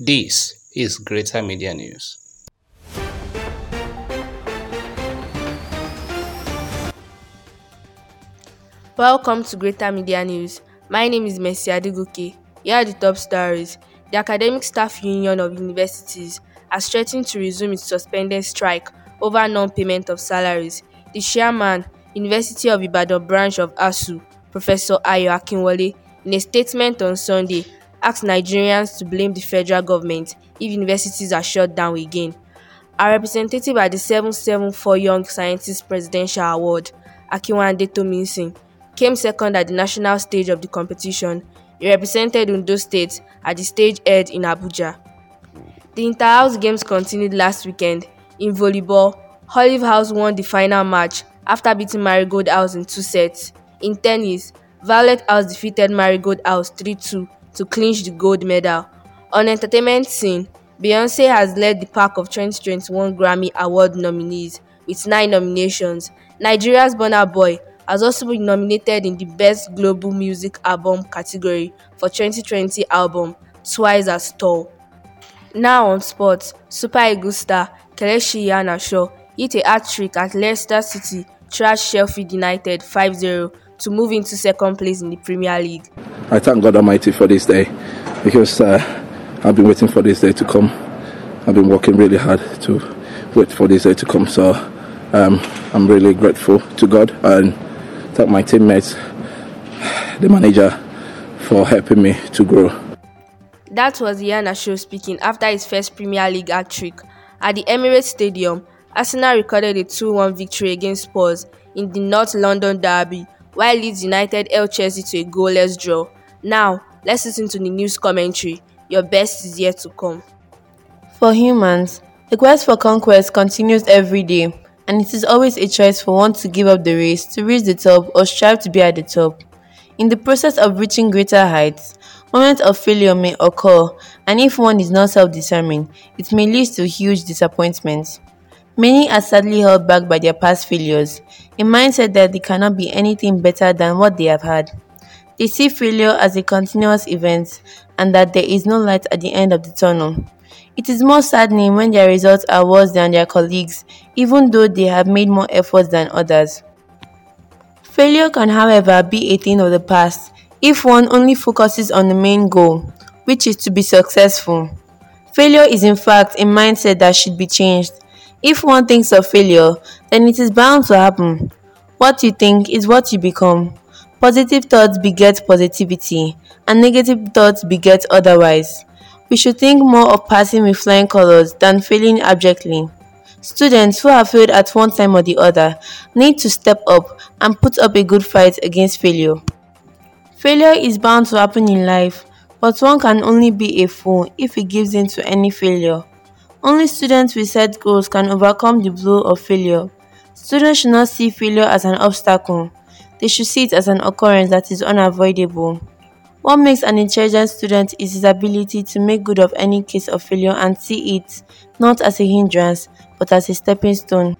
This is Greater Media News. Welcome to Greater Media News. My name is Mercy Adegoke. Here are the top stories. The Academic Staff Union of Universities has threatened to resume its suspended strike over non-payment of salaries. The chairman, University of Ibadan branch of ASUU, Professor Ayo Akinwole, in a statement on Sunday, asked Nigerians to blame the federal government if universities are shut down again. Our representative at the 774 Young Scientists Presidential Award, Akinwande Tominsin, came second at the national stage of the competition. He represented Ondo State at the stage held in Abuja. The inter-house games continued last weekend. In volleyball, Olive House won the final match after beating Marigold House in two sets. In tennis, Violet House defeated Marigold House 3-2 to clinch the gold medal. On entertainment scene, Beyonce has led the pack of 2021 Grammy Award nominees with nine nominations. Nigeria's Burna Boy has also been nominated in the Best Global Music Album category for 2020 album Twice as Tall. Now on sports, Super Eagles star Kelechi Iheanacho hit a hat-trick at Leicester City thrashed Sheffield United 5-0 to move into second place in the Premier League. I thank God Almighty for this day because uh, I've been waiting for this day to come. I've been working really hard to wait for this day to come. So um, I'm really grateful to God and thank my teammates, the manager, for helping me to grow. That was Iheanacho speaking after his first Premier League hat-trick. At the Emirates Stadium, Arsenal recorded a 2-1 victory against Spurs in the North London derby, while Leeds United held Chelsea to a goalless draw. Now, let's listen to the news commentary. Your best is yet to come. For humans, the quest for conquest continues every day, and it is always a choice for one to give up the race to reach the top or strive to be at the top. In the process of reaching greater heights, moments of failure may occur, and if one is not self determined, it may lead to huge disappointment. Many are sadly held back by their past failures, a mindset that they cannot be anything better than what they have had. They see failure as a continuous event and that there is no light at the end of the tunnel. It is more saddening when their results are worse than their colleagues, even though they have made more efforts than others. Failure can, however, be a thing of the past if one only focuses on the main goal, which is to be successful. Failure is, in fact, a mindset that should be changed if one thinks of failure, then it is bound to happen. What you think is what you become. Positive thoughts beget positivity, and negative thoughts beget otherwise. We should think more of passing with flying colors than failing abjectly. Students who have failed at one time or the other need to step up and put up a good fight against failure. Failure is bound to happen in life, but one can only be a fool if he gives in to any failure. Only students with set goals can overcome the blow of failure. Students should not see failure as an obstacle. They should see it as an occurrence that is unavoidable. What makes an intelligent student is his ability to make good of any case of failure and see it not as a hindrance but as a stepping stone.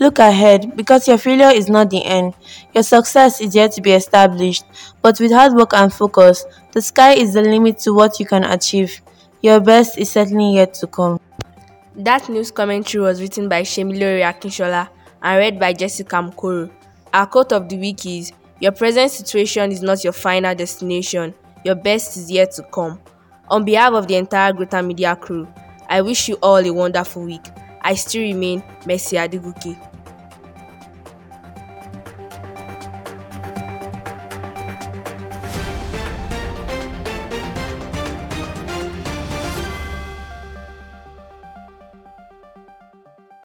Look ahead because your failure is not the end. Your success is yet to be established, but with hard work and focus, the sky is the limit to what you can achieve. Your best is certainly yet to come. That news commentary was written by Shemilore Akinshola and read by Jessica Mukoro. Our quote of the week is Your present situation is not your final destination. Your best is yet to come. On behalf of the entire Greater Media crew, I wish you all a wonderful week. I still remain Mercy Adegoke.